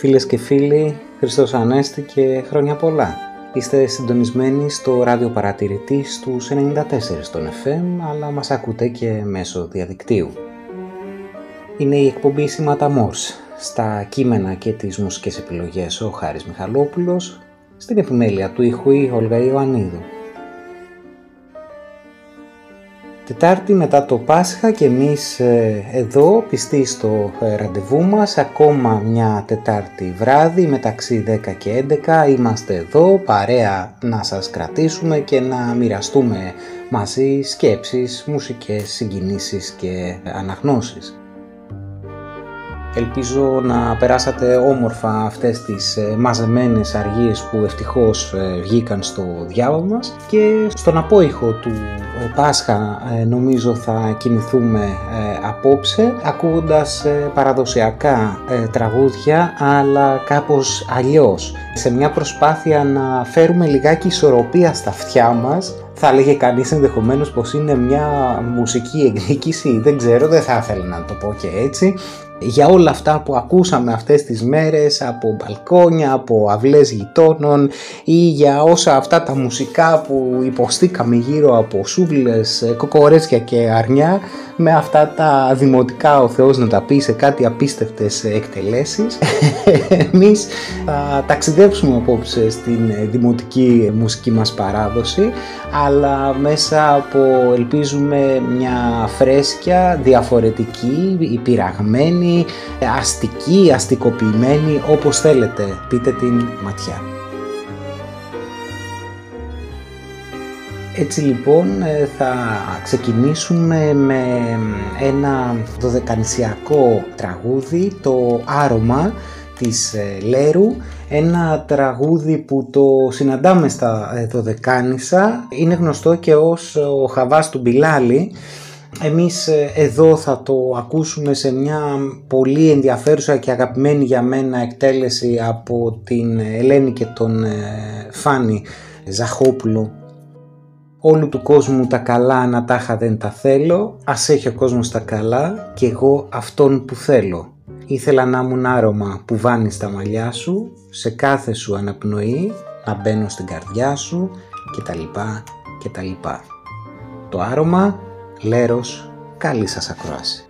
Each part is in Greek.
Φίλες και φίλοι, Χριστός Ανέστη και χρόνια πολλά. Είστε συντονισμένοι στο ράδιο παρατηρητή στους 94 στον FM, αλλά μας ακούτε και μέσω διαδικτύου. Είναι η εκπομπή Σήματα Μόρς. Στα κείμενα και τις μουσικές επιλογές ο Χάρης Μιχαλόπουλος, στην επιμέλεια του ήχου η Όλγα Ιωαννίδου. Τετάρτη μετά το Πάσχα και εμείς ε, εδώ πιστοί στο ε, ραντεβού μας ακόμα μια Τετάρτη βράδυ μεταξύ 10 και 11 είμαστε εδώ παρέα να σας κρατήσουμε και να μοιραστούμε μαζί σκέψεις, μουσικές συγκινήσεις και αναγνώσεις. Ελπίζω να περάσατε όμορφα αυτές τις ε, μαζεμένες αργίες που ευτυχώς ε, βγήκαν στο διάβολο μας. Και στον απόϊχο του ε, Πάσχα νομίζω θα κινηθούμε απόψε ακούγοντας παραδοσιακά τραγούδια αλλά κάπως αλλιώς. Σε μια προσπάθεια να φέρουμε λιγάκι ισορροπία στα αυτιά μας θα έλεγε κανείς ενδεχομένως πως είναι μια μουσική εκδίκηση, δεν ξέρω, δεν θα ήθελα να το πω και έτσι για όλα αυτά που ακούσαμε αυτές τις μέρες από μπαλκόνια, από αυλές γειτόνων ή για όσα αυτά τα μουσικά που υποστήκαμε γύρω από σούβλες, κοκορέτσια και αρνιά με αυτά τα δημοτικά ο Θεός να τα πει σε κάτι απίστευτες εκτελέσεις. Εμείς θα ταξιδέψουμε απόψε στην δημοτική μουσική μας παράδοση αλλά μέσα από ελπίζουμε μια φρέσκια, διαφορετική, υπηραγμένη, αστική, αστικοποιημένη όπως θέλετε πείτε την ματιά. Έτσι λοιπόν ε, θα ξεκινήσουμε με ένα δωδεκανησιακό τραγούδι, το «Άρωμα» της ε, Λέρου, ένα τραγούδι που το συναντάμε στα ε, Δωδεκάνησα, είναι γνωστό και ως ο Χαβάς του Μπιλάλη. Εμείς εδώ θα το ακούσουμε σε μια πολύ ενδιαφέρουσα και αγαπημένη για μένα εκτέλεση από την Ελένη και τον Φάνη Ζαχόπουλο Όλου του κόσμου τα καλά να τάχα δεν τα θέλω, ας έχει ο κόσμος τα καλά και εγώ αυτόν που θέλω. Ήθελα να ήμουν άρωμα που βάνεις στα μαλλιά σου, σε κάθε σου αναπνοή, να μπαίνω στην καρδιά σου και τα λοιπά και τα λοιπά. Το άρωμα, λέρος, καλή σας ακρόαση.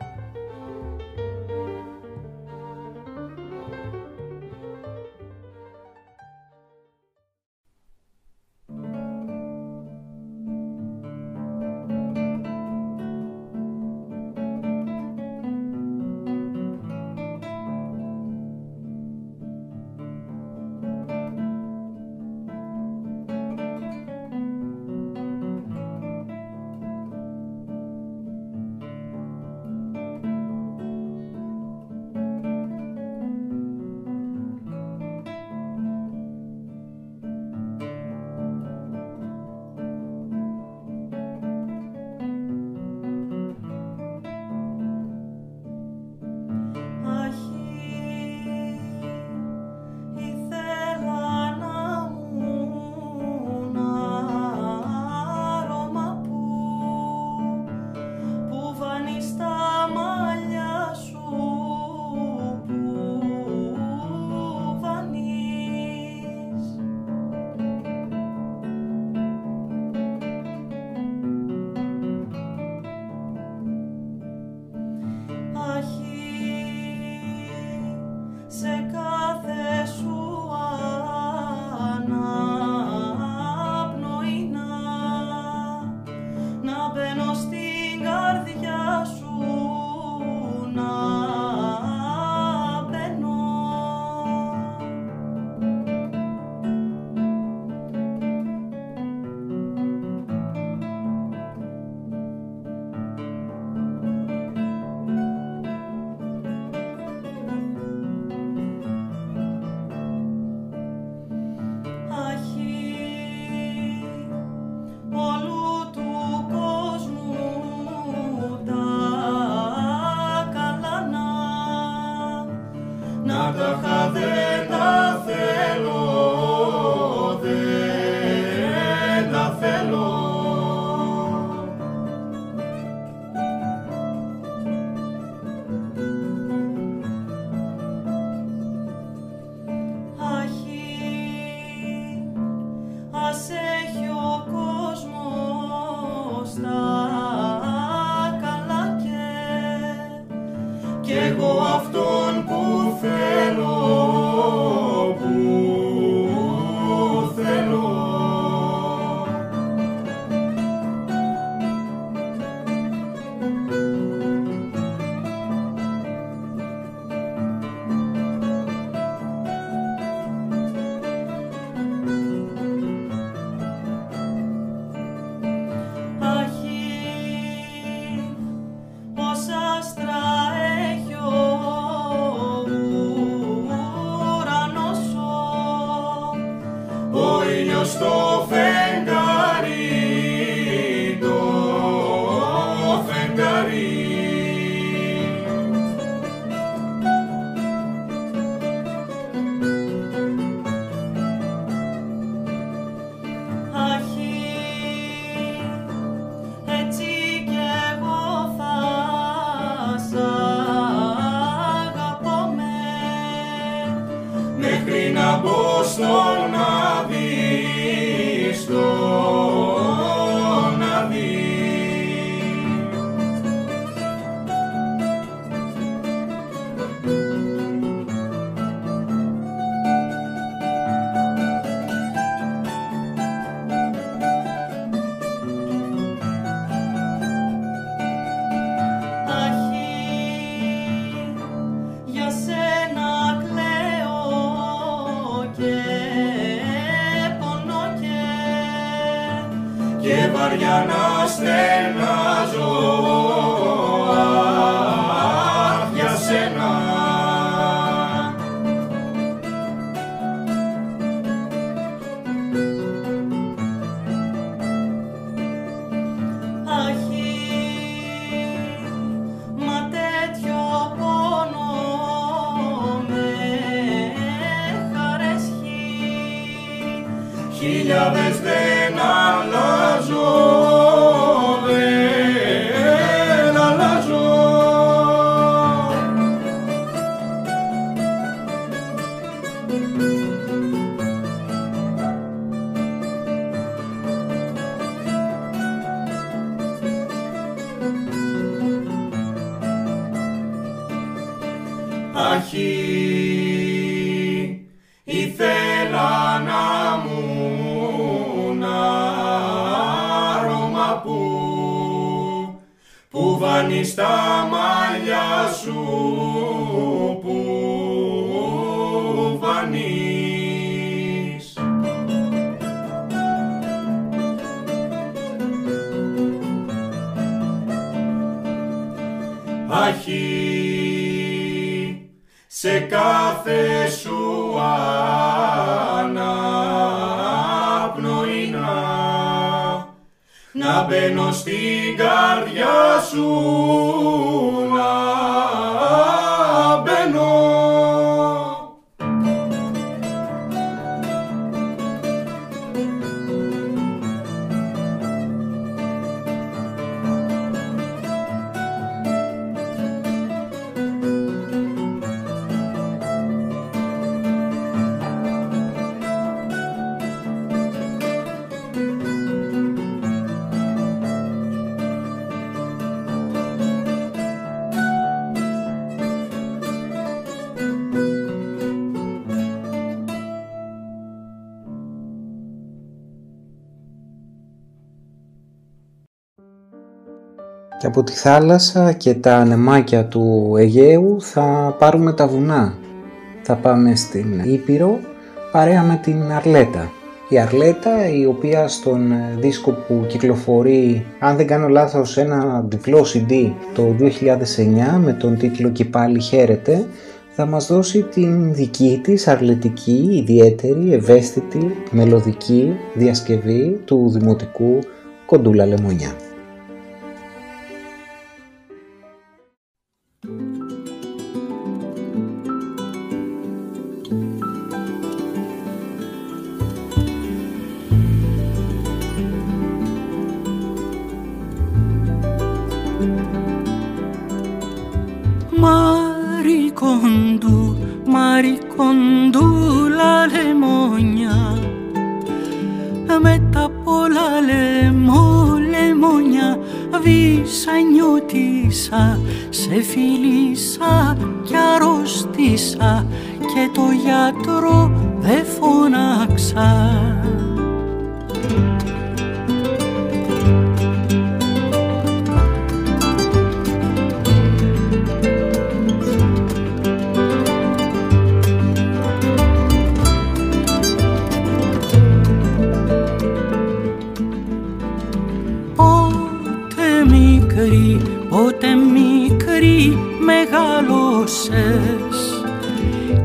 Από τη θάλασσα και τα ανεμάκια του Αιγαίου θα πάρουμε τα βουνά. Θα πάμε στην Ήπειρο παρέα με την Αρλέτα. Η Αρλέτα η οποία στον δίσκο που κυκλοφορεί αν δεν κάνω λάθος ένα διπλό CD το 2009 με τον τίτλο «Και πάλι χαίρεται» θα μας δώσει την δική της αρλετική, ιδιαίτερη, ευαίσθητη, μελωδική διασκευή του δημοτικού Κοντούλα Λεμονιά.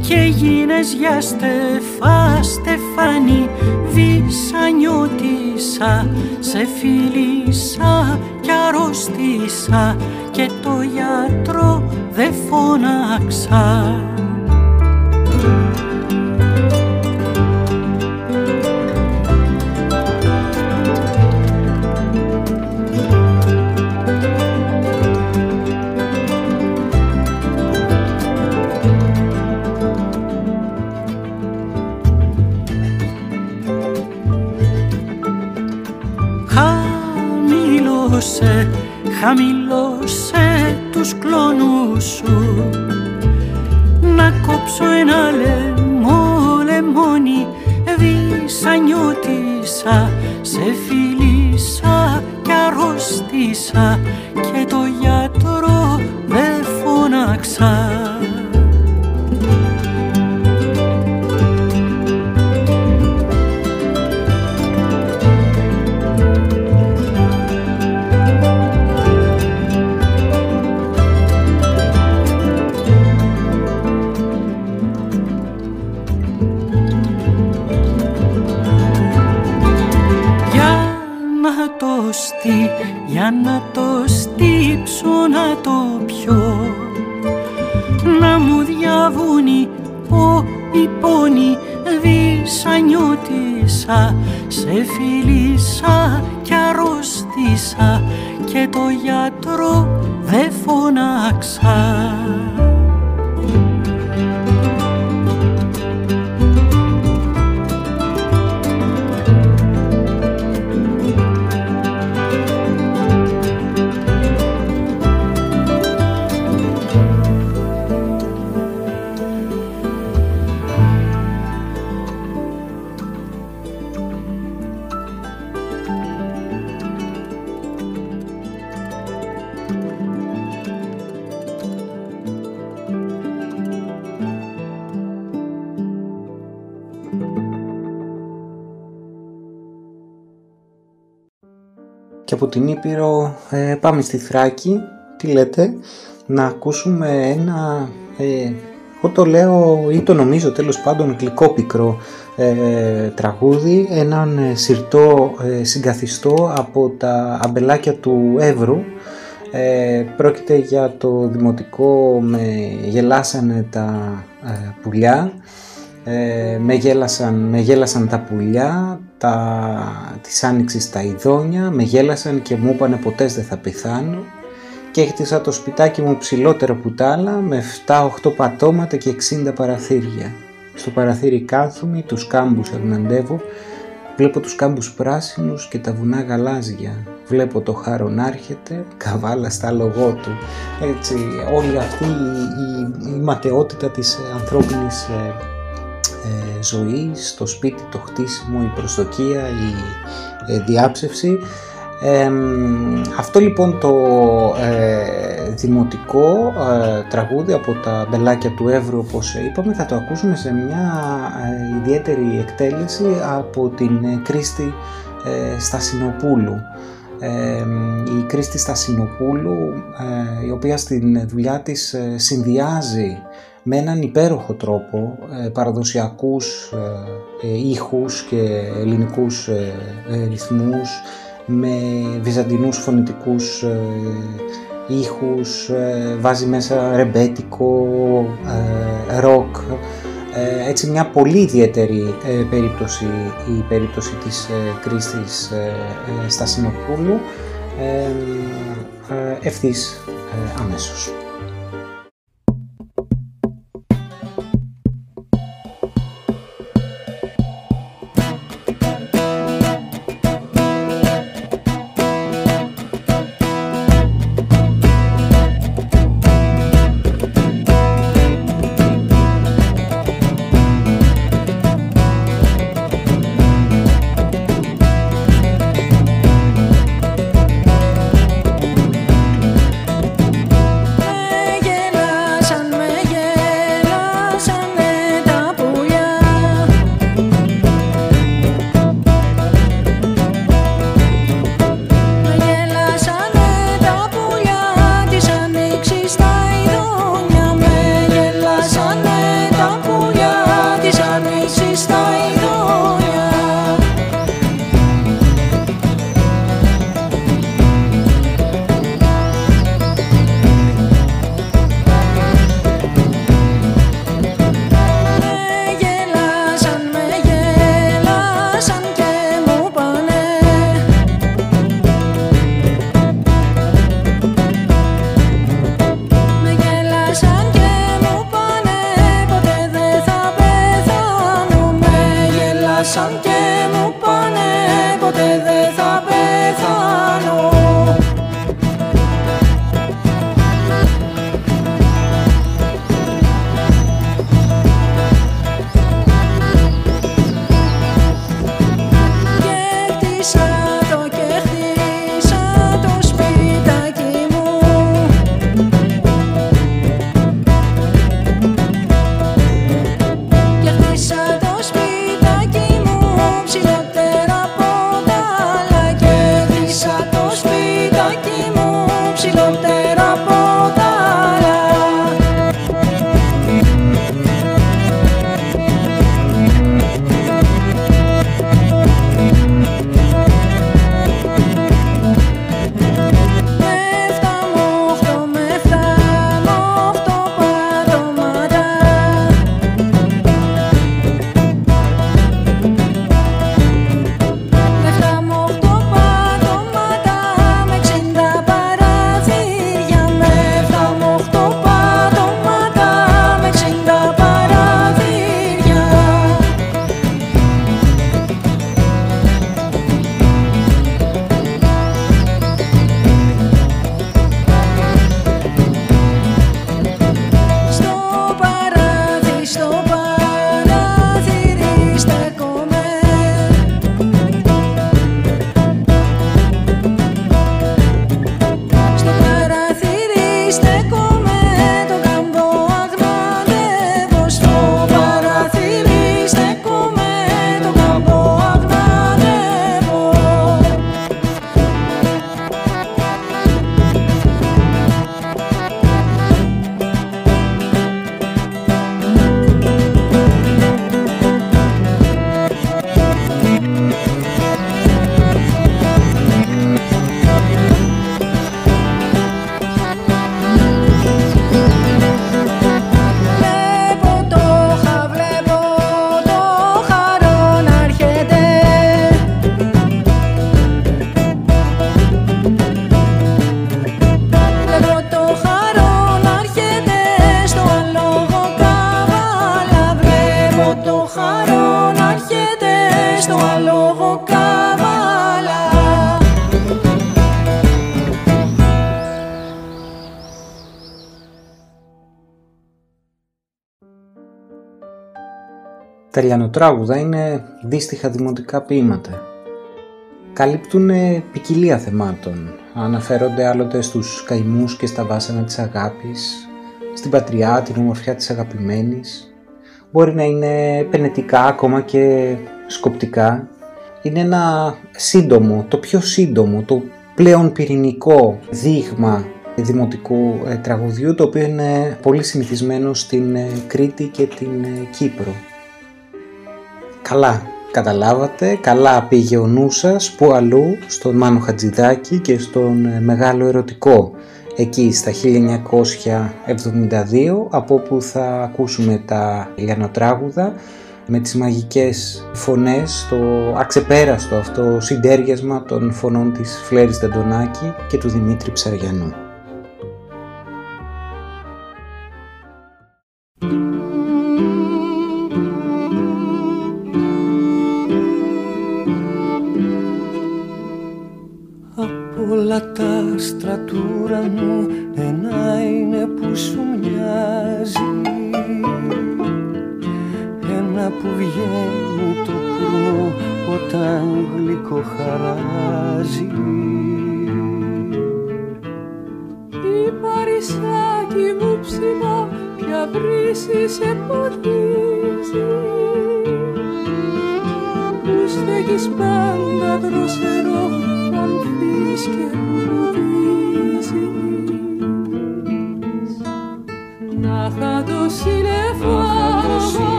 και γίνες για στεφά στεφάνι δυσανιώτησα σε φίλησα κι αρρώστησα και το γιατρό δε φώναξα. Χαμηλώσε τους κλόνους σου. Να κόψω ένα λαιμό λεμόνι νιώτησα σε φίλησα και αρρώστησα και το γιατρό δεν φώναξα από την Ήπειρο ε, πάμε στη Θράκη, τι λέτε, να ακούσουμε ένα, ε, εγώ το λέω ή το νομίζω τέλος πάντων γλυκόπικρο ε, τραγούδι, έναν ε, συρτό ε, συγκαθιστό από τα αμπελάκια του Εύρου. πρόκειται για το δημοτικό με γελάσανε τα πουλιά ε, με, γέλασαν, με γέλασαν τα πουλιά, τα, της άνοιξης τα ειδόνια, με γέλασαν και μου είπανε ποτές δεν θα πεθάνω και έχτισα το σπιτάκι μου ψηλότερο που τα άλλα με 7-8 πατώματα και 60 παραθύρια. Στο παραθύρι κάθομαι, τους κάμπους αγναντεύω, βλέπω τους κάμπους πράσινους και τα βουνά γαλάζια. Βλέπω το χάρο να έρχεται, καβάλα στα λογό του. Έτσι, όλη αυτή η, η, η ματαιότητα της ανθρώπινης ε, ε, ζωή, στο σπίτι, το χτίσιμο, η προσδοκία, η ε, διάψευση. αυτό λοιπόν το ε, δημοτικό ε, τραγούδι από τα μπελάκια του Εύρου όπως είπαμε θα το ακούσουμε σε μια ιδιαίτερη εκτέλεση από την Κρίστη Στασινοπούλου. η Κρίστη Στασινοπούλου η οποία στην δουλειά της συνδυάζει με έναν υπέροχο τρόπο ε, παραδοσιακούς ε, ε, ήχους και ελληνικούς ρυθμούς με βυζαντινούς φωνητικούς ήχους, βάζει μέσα ρεμπέτικο, ροκ, έτσι μια πολύ ιδιαίτερη περίπτωση η περίπτωση της Κρίστης Στασινοπούλου ευθύς αμέσως. Τα λιανοτράγουδα είναι δύστιχα δημοτικά ποίηματα. Καλύπτουν ποικιλία θεμάτων. Αναφέρονται άλλοτε στους καημούς και στα βάσανα της αγάπης, στην πατριά, την ομορφιά της αγαπημένης. Μπορεί να είναι πενετικά ακόμα και σκοπτικά. Είναι ένα σύντομο, το πιο σύντομο, το πλέον πυρηνικό δείγμα δημοτικού ε, τραγουδιού το οποίο είναι πολύ συνηθισμένο στην ε, Κρήτη και την ε, Κύπρο. Καλά καταλάβατε, καλά πήγε ο νους σας που αλλού στον Μάνο Χατζηδάκη και στον Μεγάλο Ερωτικό εκεί στα 1972 από όπου θα ακούσουμε τα λιανοτράγουδα με τις μαγικές φωνές, το αξεπέραστο αυτό συντέριασμα των φωνών της Φλέρης Δαντονάκη και του Δημήτρη Ψαριανού.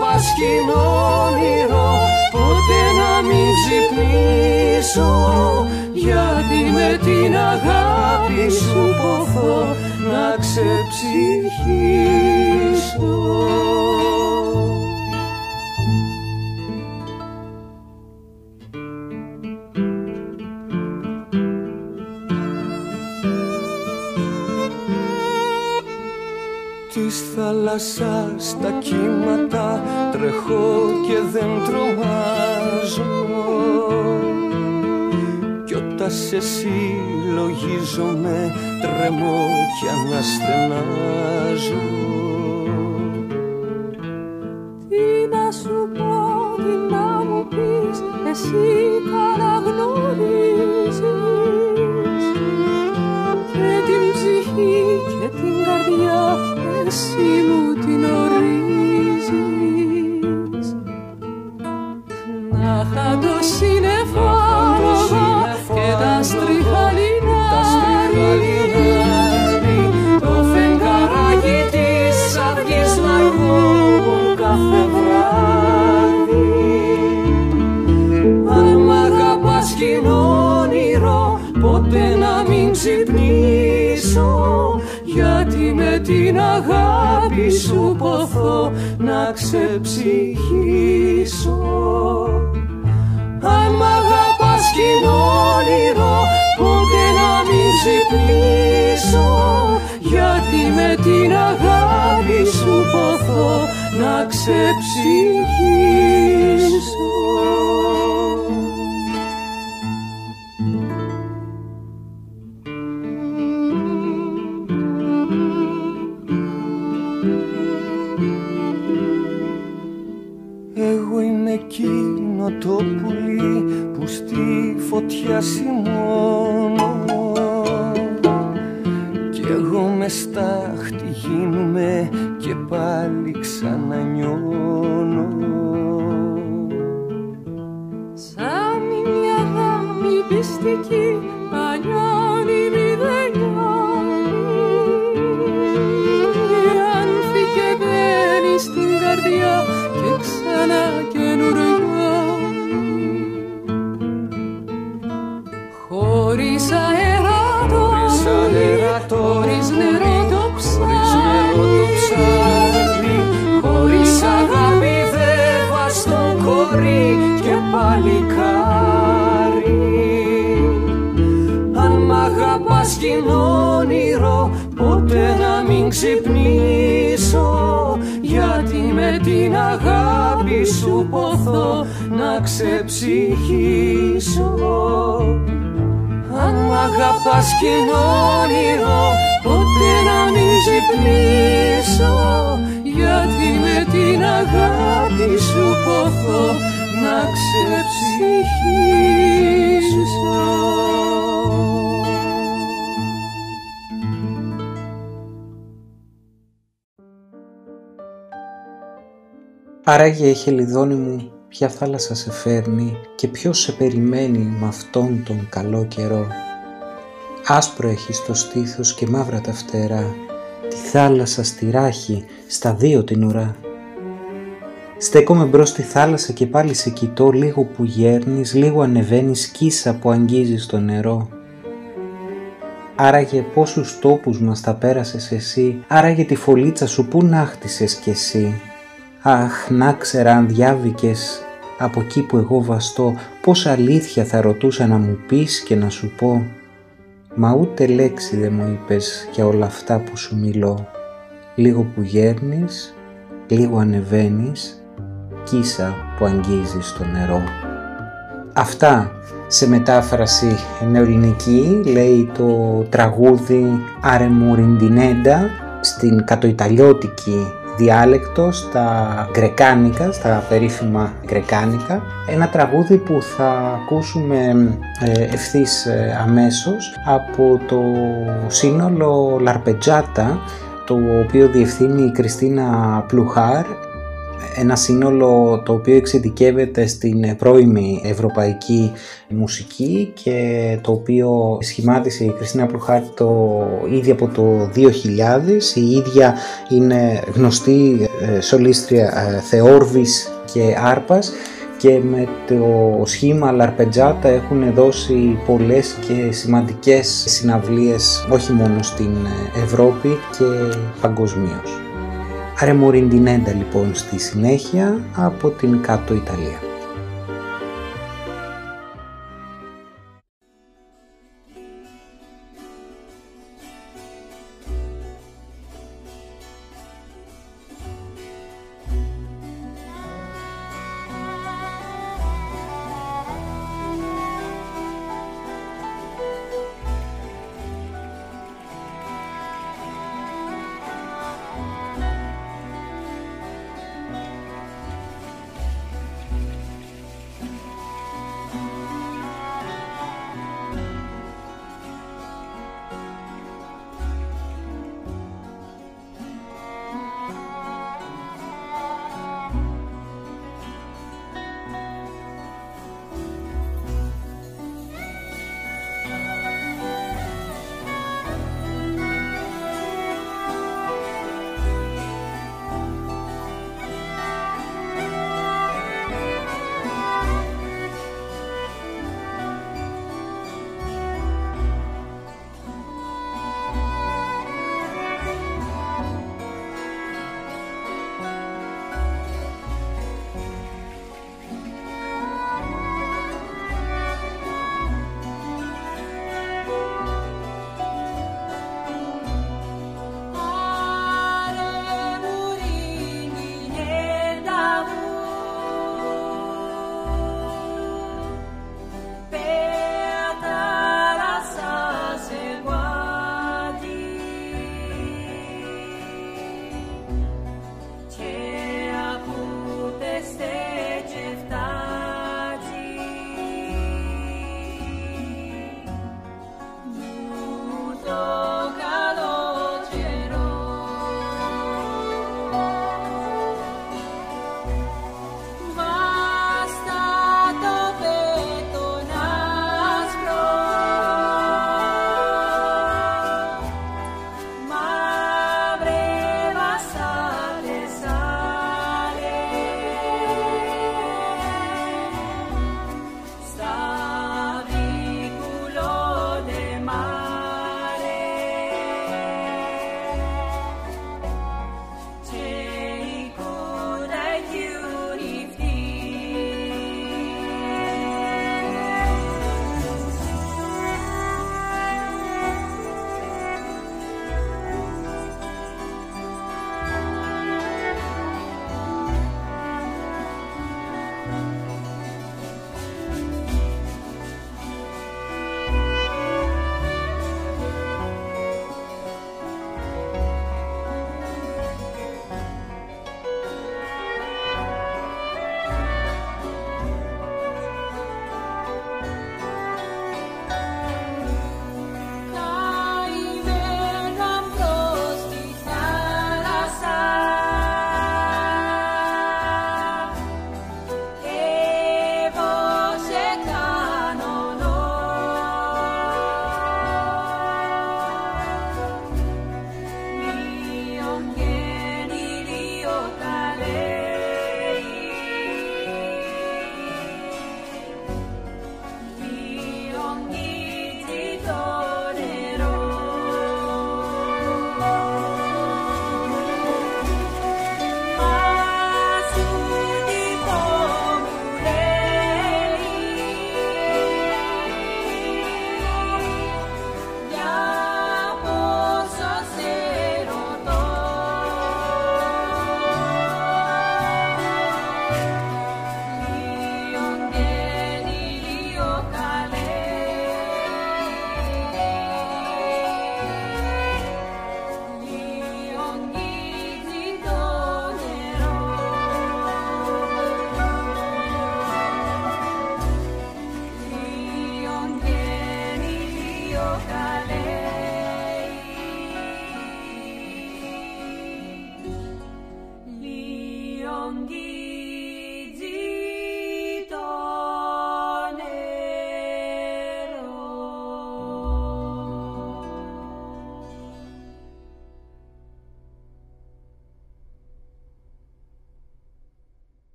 Αγαπάς κι είναι όνειρο ποτέ να μην ξυπνήσω γιατί με την αγάπη σου ποθώ να ξεψυχήσω Της θάλασσας τα κύματα τρέχω και δεν τρομάζω. Κι όταν σε συλλογίζομαι τρεμώ κι αναστενάζω. Τι να σου πω, τι να μου πεις εσύ εσύ αγάπη σου ποθώ να ξεψυχήσω. Αν μ' αγαπάς κι είναι όνειρο ποτέ να μην ξυπνήσω. Γιατί με την αγάπη σου ποθώ να ξεψυχήσω φωτιά σημώνω Κι εγώ με στάχτη γίνουμε και πάλι ξανανιώνω. Σαν μια γάμη πιστική παλικάρι. Αν μ' αγαπάς όνειρο ποτέ να μην ξυπνήσω. Γιατί με την αγάπη σου ποθώ να ξεψυχήσω. Αν μ' αγαπάς και όνειρο ποτέ να μην ξυπνήσω. Γιατί με την αγάπη σου ποθώ να ξεψυχήσω Άραγε χελιδόνι μου ποια θάλασσα σε φέρνει και ποιος σε περιμένει με αυτόν τον καλό καιρό. Άσπρο έχει το στήθος και μαύρα τα φτερά, τη θάλασσα στη ράχη, στα δύο την ουρά. Στέκομαι μπρος στη θάλασσα και πάλι σε κοιτώ λίγο που γέρνεις, λίγο ανεβαίνεις κίσα που αγγίζεις το νερό. Άραγε πόσους τόπους μας τα πέρασες εσύ, άραγε τη φωλίτσα σου που να χτισες κι εσύ. Αχ, να ξέρα αν διάβηκες από εκεί που εγώ βαστώ, πώς αλήθεια θα ρωτούσα να μου πεις και να σου πω. Μα ούτε λέξη δεν μου είπες για όλα αυτά που σου μιλώ. Λίγο που γέρνεις, λίγο ανεβαίνεις, κύσα που αγγίζεις το νερό. Αυτά σε μετάφραση νεοελληνική λέει το τραγούδι «Άρε μου στην κατοϊταλιώτικη διάλεκτο στα γκρεκάνικα, στα περίφημα γκρεκάνικα. Ένα τραγούδι που θα ακούσουμε ε, ευθύς ε, αμέσως από το σύνολο Λαρπετζάτα το οποίο διευθύνει η Κριστίνα Πλουχάρ ένα σύνολο το οποίο εξειδικεύεται στην πρώιμη ευρωπαϊκή μουσική και το οποίο σχημάτισε η Κριστίνα Πλουχάρ το ήδη από το 2000. Η ίδια είναι γνωστή ε, σολίστρια ε, θεόρβης και άρπας και με το σχήμα Λαρπετζάτα έχουν δώσει πολλές και σημαντικές συναυλίες όχι μόνο στην Ευρώπη και παγκοσμίως. Αρεμοριντινέντα λοιπόν στη συνέχεια από την κάτω Ιταλία.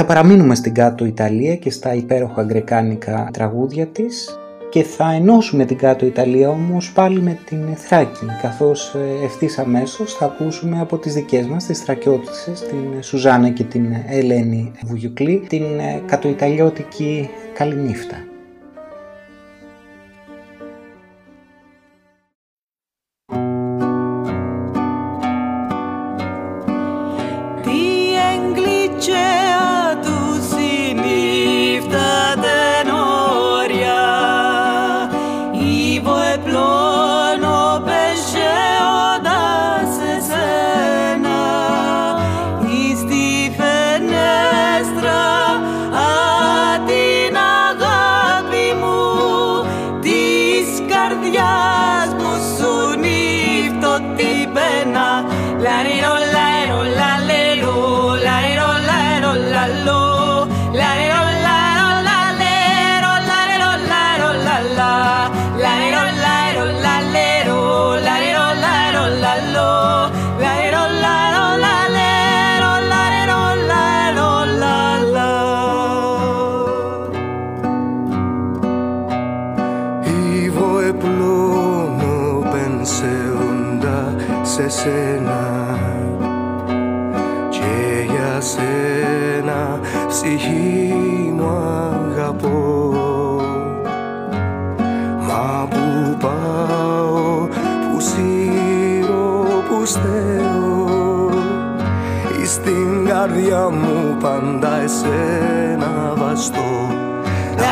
Θα παραμείνουμε στην κάτω Ιταλία και στα υπέροχα γκρεκάνικα τραγούδια της και θα ενώσουμε την κάτω Ιταλία όμως πάλι με την Θράκη καθώς ε, ευθύς αμέσως θα ακούσουμε από τις δικές μας τις Θρακιώτησες την Σουζάνα και την Ελένη Βουγιουκλή την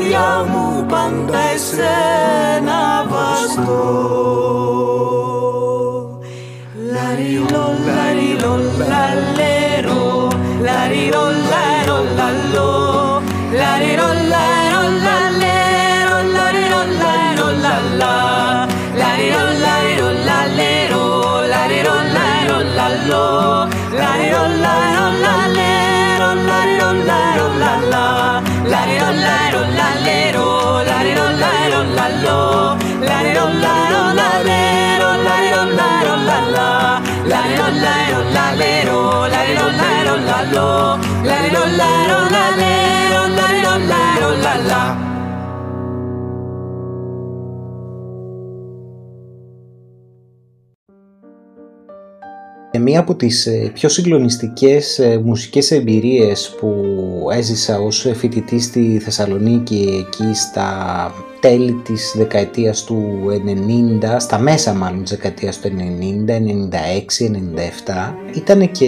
Jaumu pantaisen avastoon. Lärilo, lärilo, lällero, lärilo, lärilo, lärilo, lärilo, Μία από τις ε, πιο συγκλονιστικές ε, μουσικές εμπειρίες που έζησα ως φοιτητή στη Θεσσαλονίκη εκεί στα τέλη της δεκαετίας του 90, στα μέσα μάλλον της δεκαετίας του 90, 96, 97 ήταν και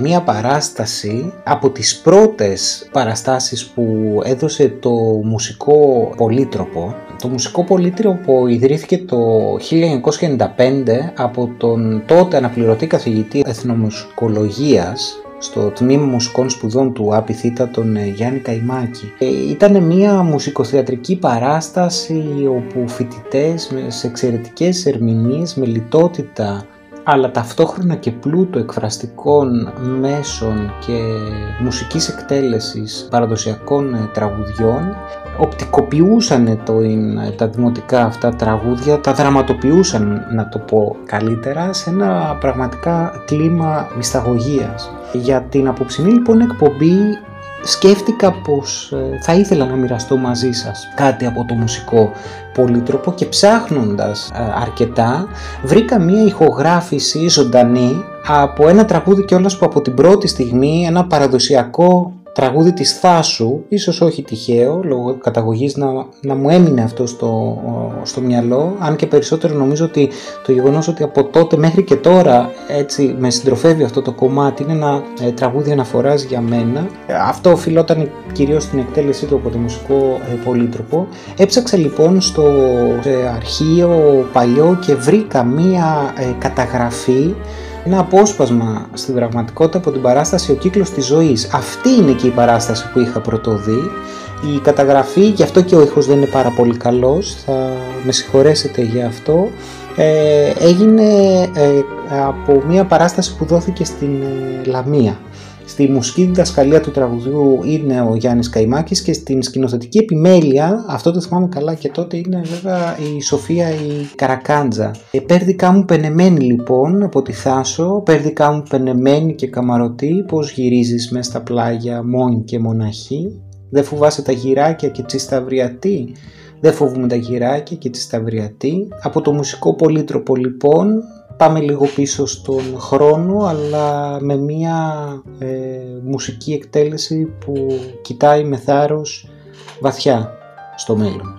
μία παράσταση από τις πρώτες παραστάσεις που έδωσε το μουσικό πολύτροπο. Το μουσικό πολύτροπο ιδρύθηκε το 1995 από τον τότε αναπληρωτή καθηγητή εθνομουσικολογίας στο τμήμα μουσικών σπουδών του Άπη τον ε, Γιάννη Καϊμάκη. Ε, ήταν μια μουσικοθεατρική παράσταση όπου φοιτητές σε εξαιρετικές ερμηνείες με λιτότητα αλλά ταυτόχρονα και πλούτο εκφραστικών μέσων και μουσικής εκτέλεσης παραδοσιακών ε, τραγουδιών οπτικοποιούσαν το, τα δημοτικά αυτά τραγούδια, τα δραματοποιούσαν να το πω καλύτερα σε ένα πραγματικά κλίμα μυσταγωγίας. Για την απόψινή λοιπόν εκπομπή σκέφτηκα πως ε, θα ήθελα να μοιραστώ μαζί σας κάτι από το μουσικό πολύτροπο και ψάχνοντας ε, αρκετά βρήκα μία ηχογράφηση ζωντανή από ένα τραγούδι κιόλας που από την πρώτη στιγμή ένα παραδοσιακό τραγούδι της Θάσου, ίσως όχι τυχαίο, λόγω καταγωγής να, να μου έμεινε αυτό στο, στο μυαλό, αν και περισσότερο νομίζω ότι το γεγονός ότι από τότε μέχρι και τώρα έτσι με συντροφεύει αυτό το κομμάτι είναι ένα ε, τραγούδι αναφοράς για μένα. Αυτό οφειλόταν κυρίως στην εκτέλεσή του από το μουσικό ε, πολύτροπο. Έψαξα λοιπόν στο ε, αρχείο παλιό και βρήκα μία ε, καταγραφή ένα απόσπασμα στην πραγματικότητα από την παράσταση «Ο κύκλος της ζωής». Αυτή είναι και η παράσταση που είχα πρωτοδεί. Η καταγραφή, γι' αυτό και ο ήχος δεν είναι πάρα πολύ καλός, θα με συγχωρέσετε για αυτό, ε, έγινε ε, από μια παράσταση που δόθηκε στην ε, Λαμία. Στη μουσική διδασκαλία του τραγουδιού είναι ο Γιάννης Καϊμάκης και στην σκηνοθετική επιμέλεια, αυτό το θυμάμαι καλά και τότε είναι βέβαια η Σοφία η Καρακάντζα. Ε, πέρδικα μου πενεμένη λοιπόν από τη Θάσο, πέρδικα μου πενεμένη και καμαρωτή, πώς γυρίζεις μέσα στα πλάγια μόνη και μοναχή, δεν φοβάσαι τα γυράκια και τσισταυριατή, δεν φοβούμε τα γυράκια και τσισταυριατή. Από το μουσικό πολύτροπο λοιπόν πάμε λίγο πίσω στον χρόνο αλλά με μια ε, μουσική εκτέλεση που κοιτάει με θάρρος βαθιά στο μέλλον.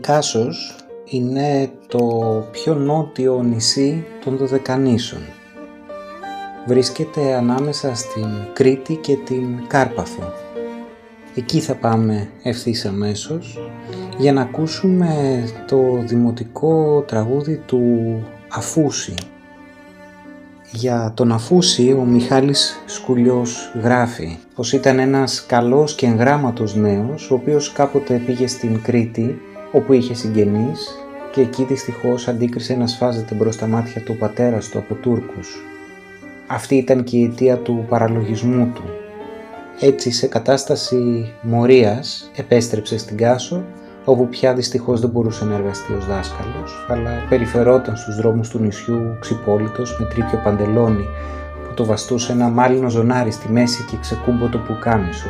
Κάσος είναι το πιο νότιο νησί των Δωδεκανήσων. Βρίσκεται ανάμεσα στην Κρήτη και την Κάρπαθο. Εκεί θα πάμε ευθύς αμέσως για να ακούσουμε το δημοτικό τραγούδι του Αφούση. Για τον Αφούση ο Μιχάλης Σκουλιός γράφει πως ήταν ένας καλός και εγγράμματος νέος ο οποίος κάποτε πήγε στην Κρήτη όπου είχε συγγενείς και εκεί δυστυχώς αντίκρισε να σφάζεται μπρος τα μάτια του πατέρας του από Τούρκους. Αυτή ήταν και η αιτία του παραλογισμού του. Έτσι σε κατάσταση μορίας επέστρεψε στην Κάσο όπου πια δυστυχώς δεν μπορούσε να εργαστεί ως δάσκαλος αλλά περιφερόταν στους δρόμους του νησιού ξυπόλυτος με τρίπιο παντελόνι που το βαστούσε ένα μάλινο ζωνάρι στη μέση και ξεκούμπο το πουκάμισο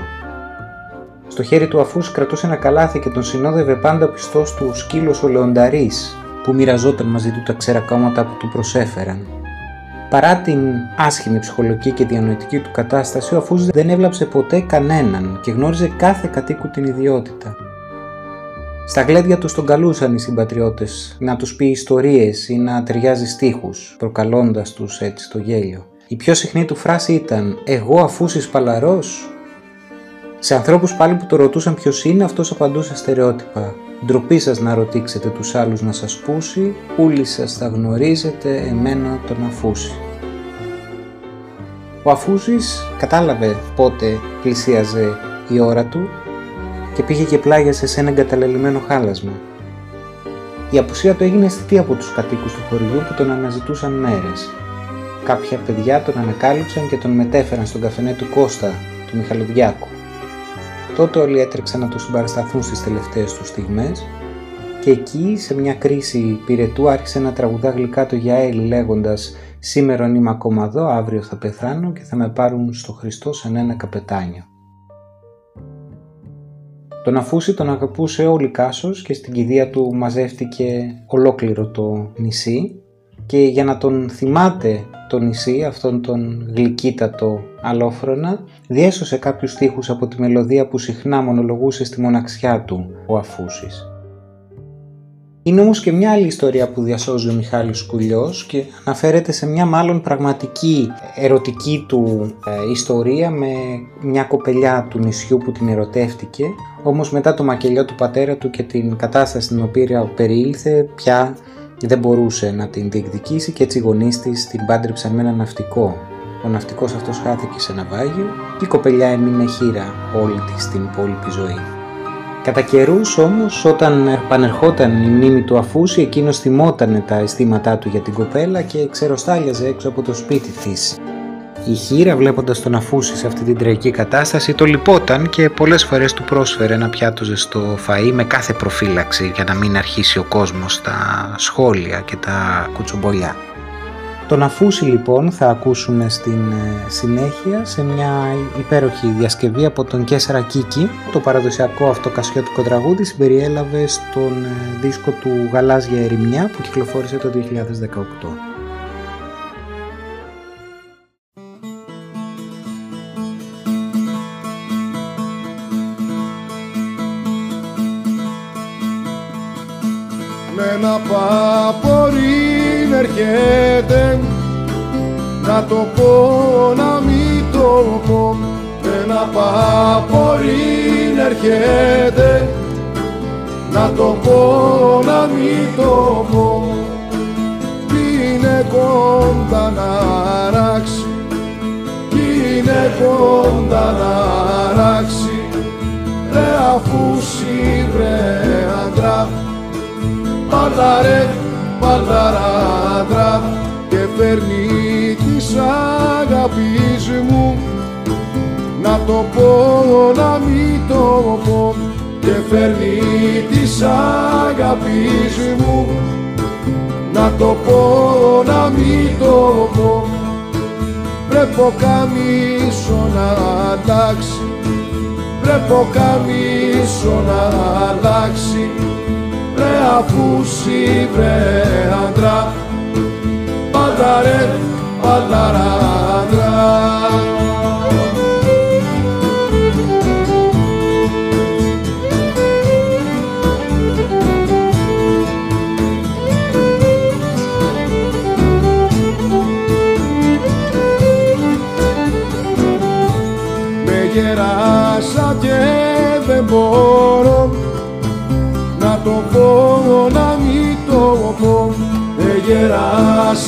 στο χέρι του αφούς κρατούσε ένα καλάθι και τον συνόδευε πάντα ο πιστός του σκύλος ο Λεονταρής που μοιραζόταν μαζί του τα ξερακώματα που του προσέφεραν. Παρά την άσχημη ψυχολογική και διανοητική του κατάσταση, ο Αφούς δεν έβλαψε ποτέ κανέναν και γνώριζε κάθε κατοίκου την ιδιότητα. Στα γλέδια του τον καλούσαν οι συμπατριώτες να τους πει ιστορίες ή να ταιριάζει στίχους, προκαλώντας τους έτσι το γέλιο. Η πιο συχνή του φράση ήταν «Εγώ αφούσεις παλαρός» Σε ανθρώπους πάλι που το ρωτούσαν ποιος είναι, αυτός απαντούσε στερεότυπα. Ντροπή σας να ρωτήξετε τους άλλους να σας πούσει, όλοι σας θα γνωρίζετε εμένα τον αφούσει. Ο Αφούσης κατάλαβε πότε πλησίαζε η ώρα του και πήγε και πλάγιασε σε ένα εγκαταλελειμμένο χάλασμα. Η απουσία του έγινε αισθητή από τους κατοίκους του χωριού που τον αναζητούσαν μέρες. Κάποια παιδιά τον ανακάλυψαν και τον μετέφεραν στον καφενέ του Κώστα, του Μιχαλοδιάκου. Τότε όλοι έτρεξαν να του συμπαρασταθούν στις τελευταίες τους στιγμές και εκεί σε μια κρίση πυρετού άρχισε να τραγουδά γλυκά το Γιαέλ λέγοντας «Σήμερα είμαι ακόμα εδώ, αύριο θα πεθάνω και θα με πάρουν στο Χριστό σαν ένα καπετάνιο». Τον Αφούση τον αγαπούσε όλη Κάσος και στην κηδεία του μαζεύτηκε ολόκληρο το νησί και για να τον θυμάται το νησί, αυτόν τον γλυκύτατο αλόφρονα, διέσωσε κάποιους στίχους από τη μελωδία που συχνά μονολογούσε στη μοναξιά του ο Αφούσης. Είναι όμως και μια άλλη ιστορία που διασώζει ο Μιχάλης Σκουλιός και αναφέρεται σε μια μάλλον πραγματική ερωτική του ε, ιστορία με μια κοπελιά του νησιού που την ερωτεύτηκε όμως μετά το μακελιό του πατέρα του και την κατάσταση στην οποία περιήλθε πια δεν μπορούσε να την διεκδικήσει και έτσι οι γονείς της την πάντρεψαν με ένα ναυτικό. Ο ναυτικός αυτός χάθηκε σε ναυάγιο και η κοπελιά έμεινε χείρα όλη της την υπόλοιπη ζωή. Κατά καιρούς όμως όταν επανερχόταν η μνήμη του Αφούση εκείνος θυμότανε τα αισθήματά του για την κοπέλα και ξεροστάλιαζε έξω από το σπίτι της. Η χείρα βλέποντας τον Αφούση σε αυτή την τραγική κατάσταση το λυπόταν και πολλές φορές του πρόσφερε ένα πιάτο ζεστό φαΐ με κάθε προφύλαξη για να μην αρχίσει ο κόσμος στα σχόλια και τα κουτσομπολιά. Τον Αφούση λοιπόν θα ακούσουμε στην ε, συνέχεια σε μια υπέροχη διασκευή από τον Κέσσερα Κίκη. Το παραδοσιακό αυτό κασιώτικο τραγούδι συμπεριέλαβε στον ε, δίσκο του Γαλάζια Ερημιά που κυκλοφόρησε το 2018. ένα παπορήν έρχεται να το πω να μην το πω. Ένα παπορήν έρχεται. Να το πω να μην το πω. Είναι κοντά να ράξει είναι κοντά να ράξει ρε αφού βρε αντρά Παλαρέ, παλαράτρα και φέρνει της αγάπης μου να το πω, να μην το πω. Και φέρνει της αγάπης μου να το πω, να μην το πω. Πρέπει ο καμίσο να αλλάξει πρέπει ο καμίσο να αλλάξει. Βρε αφούσι βρε άντρα πάντα ρε γεράσα και δεν μπορώ να το πω, να μην το πω, δεν γεράσα και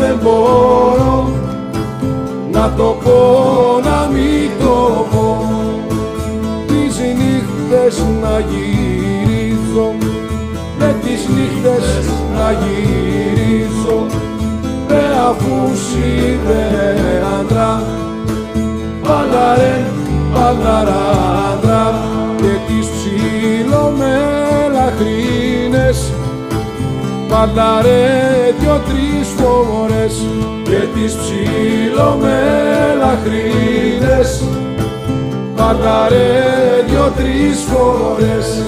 δεν μπορώ να το πω να μην το πω. Τις νύχτες να γυρίζω με τις νύχτες να γυρίζω ρε αφούς άντρα παλαρέ παλαράντρα και τις ψιλομελαχρίνες παλαρέ δυο-τρεις φορές και τις ψιλομελαχρίνες παλαρέ δυο-τρεις φορές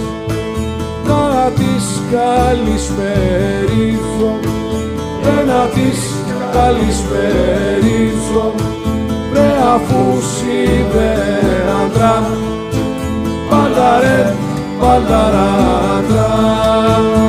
να τις καλησπερίζω να τις καλησπερίζω ρε αφού άντρα παλαρέ παλαράντρα Να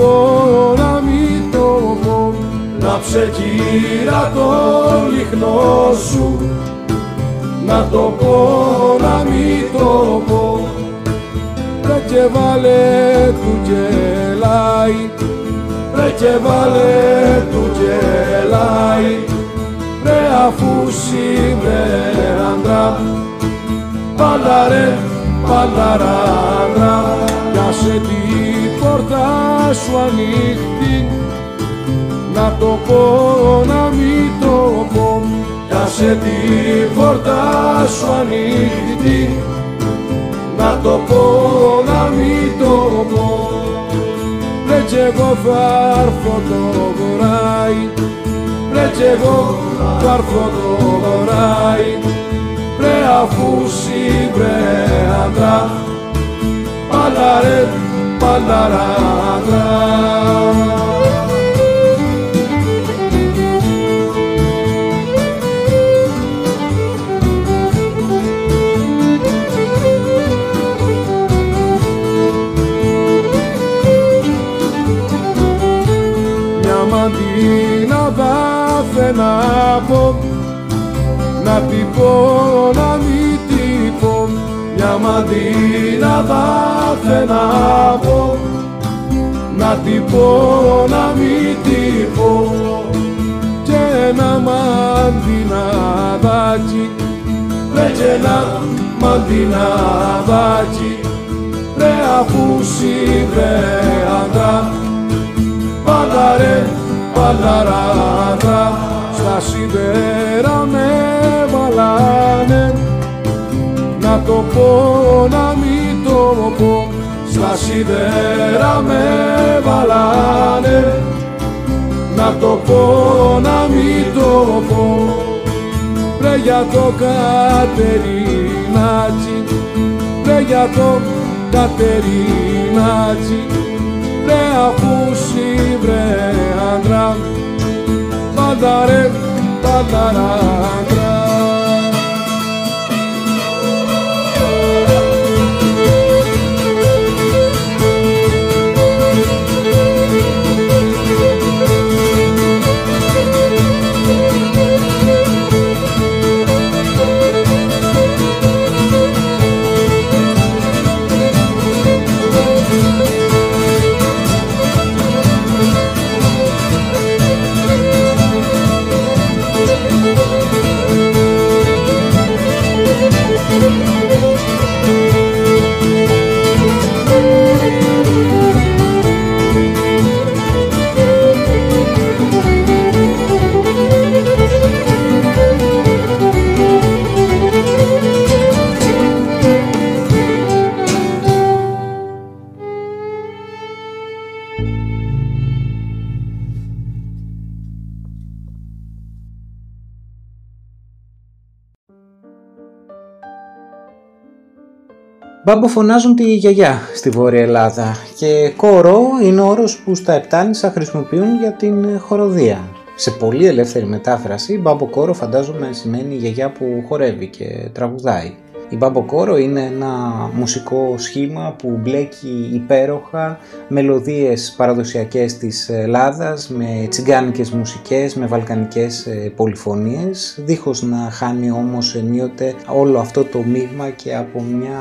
να το πω να μην το πω να ψεκύρα το λιχνό σου. Να το πω να μην το πω. Ρε και βάλε του γελάει ρε και βάλε του γελάει. Ρε αφού άντρα παλαρέ παλαράντρα για σε την πόρτα σου ανοιχτή. Να το πω να μην το πω. Για σε την πόρτα σου ανοιχτή. Να το πω να μην το πω. Ρε κι εγώ θα έρθω το βορράει. Ρε κι εγώ θα έρθω το βορράει. Ρε αφού άντρα Παλαρέ, παλαράντρα μαντίνα δάθε να πω να την πω να μην την πω. Μια μαντίνα δάθε να πω να την πω να μην την πω. Και ένα μαντιναδάκι ρε και ένα μαντιναδάκι ρε αφού άντρα παλαρέ παλαράδα στα σιδέρα με βαλάνε να το πω να μην το πω στα σιδέρα με βαλάνε να το πω να μην το πω. Ρε για το Κατερινάτσι. Ρε για το Κατερινάτσι. Ρε αφού βρε άντρα. Πάντα ρε πάντα Μπάμπο φωνάζουν τη γιαγιά στη Βόρεια Ελλάδα και κόρο είναι όρος που στα Επτάνησα χρησιμοποιούν για την χοροδία. Σε πολύ ελεύθερη μετάφραση, μπαμποκόρο φαντάζομαι σημαίνει γιαγιά που χορεύει και τραγουδάει. Η μπαμποκόρο είναι ένα μουσικό σχήμα που μπλέκει υπέροχα μελωδίες παραδοσιακές της Ελλάδας με τσιγκάνικες μουσικές, με βαλκανικές ε, πολυφωνίες δίχως να χάνει όμως ενίοτε όλο αυτό το μείγμα και από μια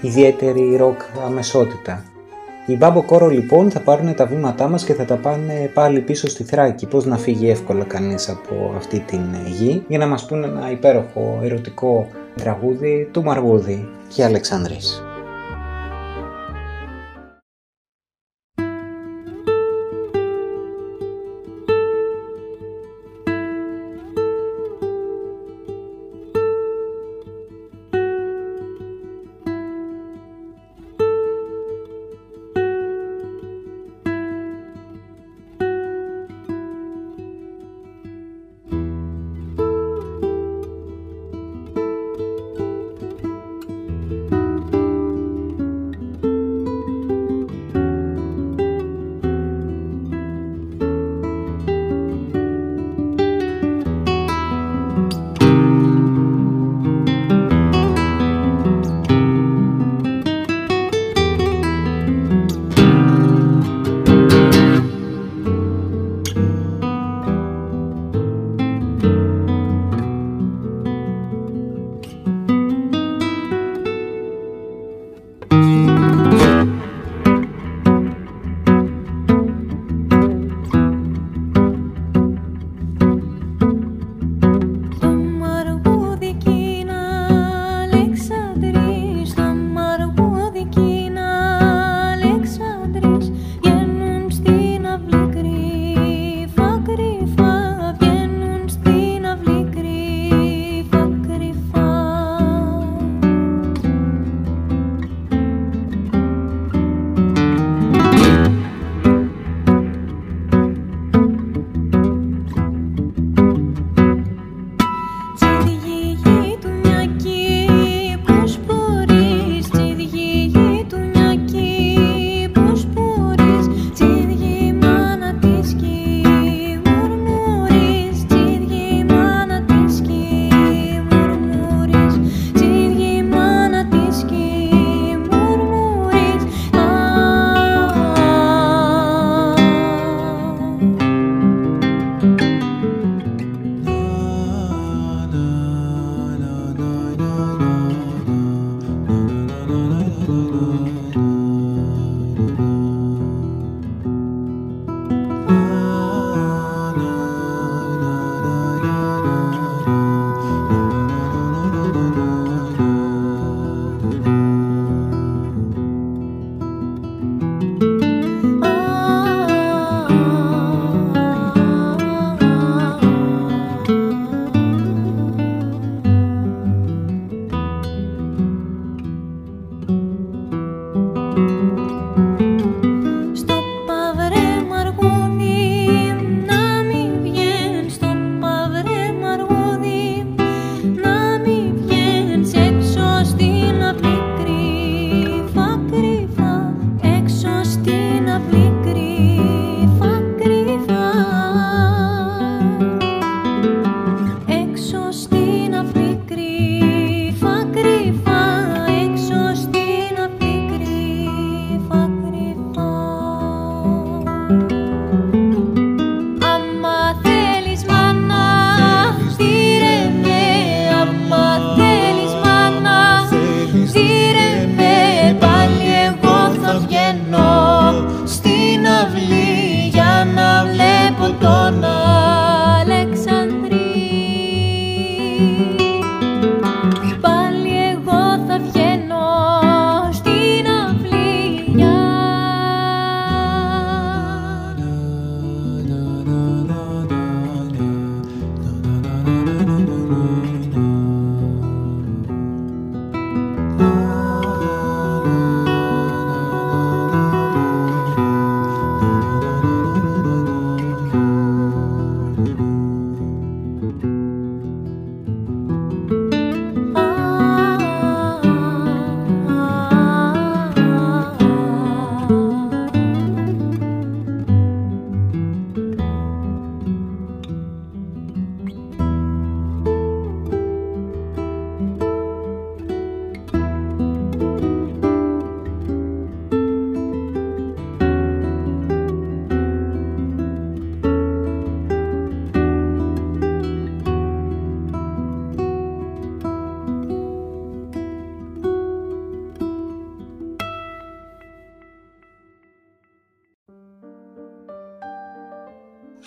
ιδιαίτερη ροκ αμεσότητα. Οι Μπάμπο Κόρο λοιπόν θα πάρουν τα βήματά μας και θα τα πάνε πάλι πίσω στη Θράκη. Πώς να φύγει εύκολα κανείς από αυτή την γη; Για να μας πούνε ένα υπέροχο ερωτικό τραγούδι του Μαργούδη και Αλεξάνδρης.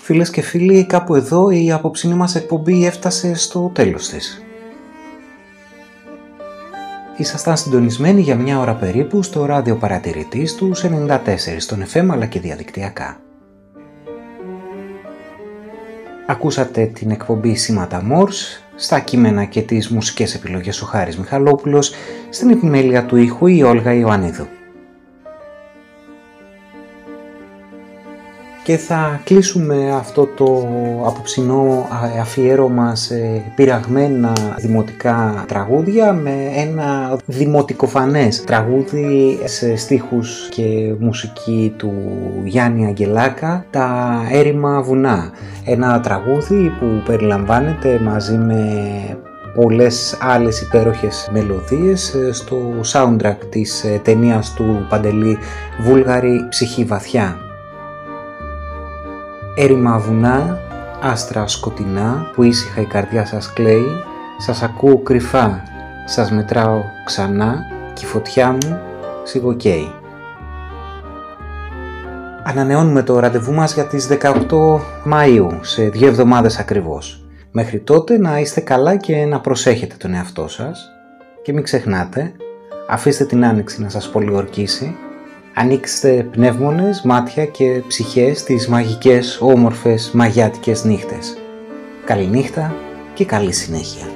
Φίλες και φίλοι, κάπου εδώ η απόψινή μας εκπομπή έφτασε στο τέλος της. Ήσασταν συντονισμένοι για μια ώρα περίπου στο ράδιο παρατηρητής του 94 στον FM αλλά και διαδικτυακά. Ακούσατε την εκπομπή Σήματα Μόρς, στα κείμενα και τις μουσικές επιλογές ο Χάρης Μιχαλόπουλος, στην επιμέλεια του ήχου η Όλγα Ιωαννίδου. Και θα κλείσουμε αυτό το απόψινό αφιέρωμα σε πειραγμένα δημοτικά τραγούδια με ένα δημοτικοφανές τραγούδι σε στίχους και μουσική του Γιάννη Αγγελάκα «Τα έρημα βουνά». Ένα τραγούδι που περιλαμβάνεται μαζί με πολλές άλλες υπέροχες μελωδίες στο soundtrack της ταινίας του Παντελή «Βούλγαρη ψυχή βαθιά». Έρημα βουνά, άστρα σκοτεινά που ήσυχα η καρδιά σας κλαίει Σας ακούω κρυφά, σας μετράω ξανά και η φωτιά μου σιγοκαίει. Ανανεώνουμε το ραντεβού μας για τις 18 Μαΐου, σε δύο εβδομάδες ακριβώς. Μέχρι τότε να είστε καλά και να προσέχετε τον εαυτό σας και μην ξεχνάτε, αφήστε την άνοιξη να σας πολιορκήσει Ανοίξτε πνεύμονες, μάτια και ψυχές στις μαγικές, όμορφες, μαγιάτικες νύχτες. Καληνύχτα και καλή συνέχεια.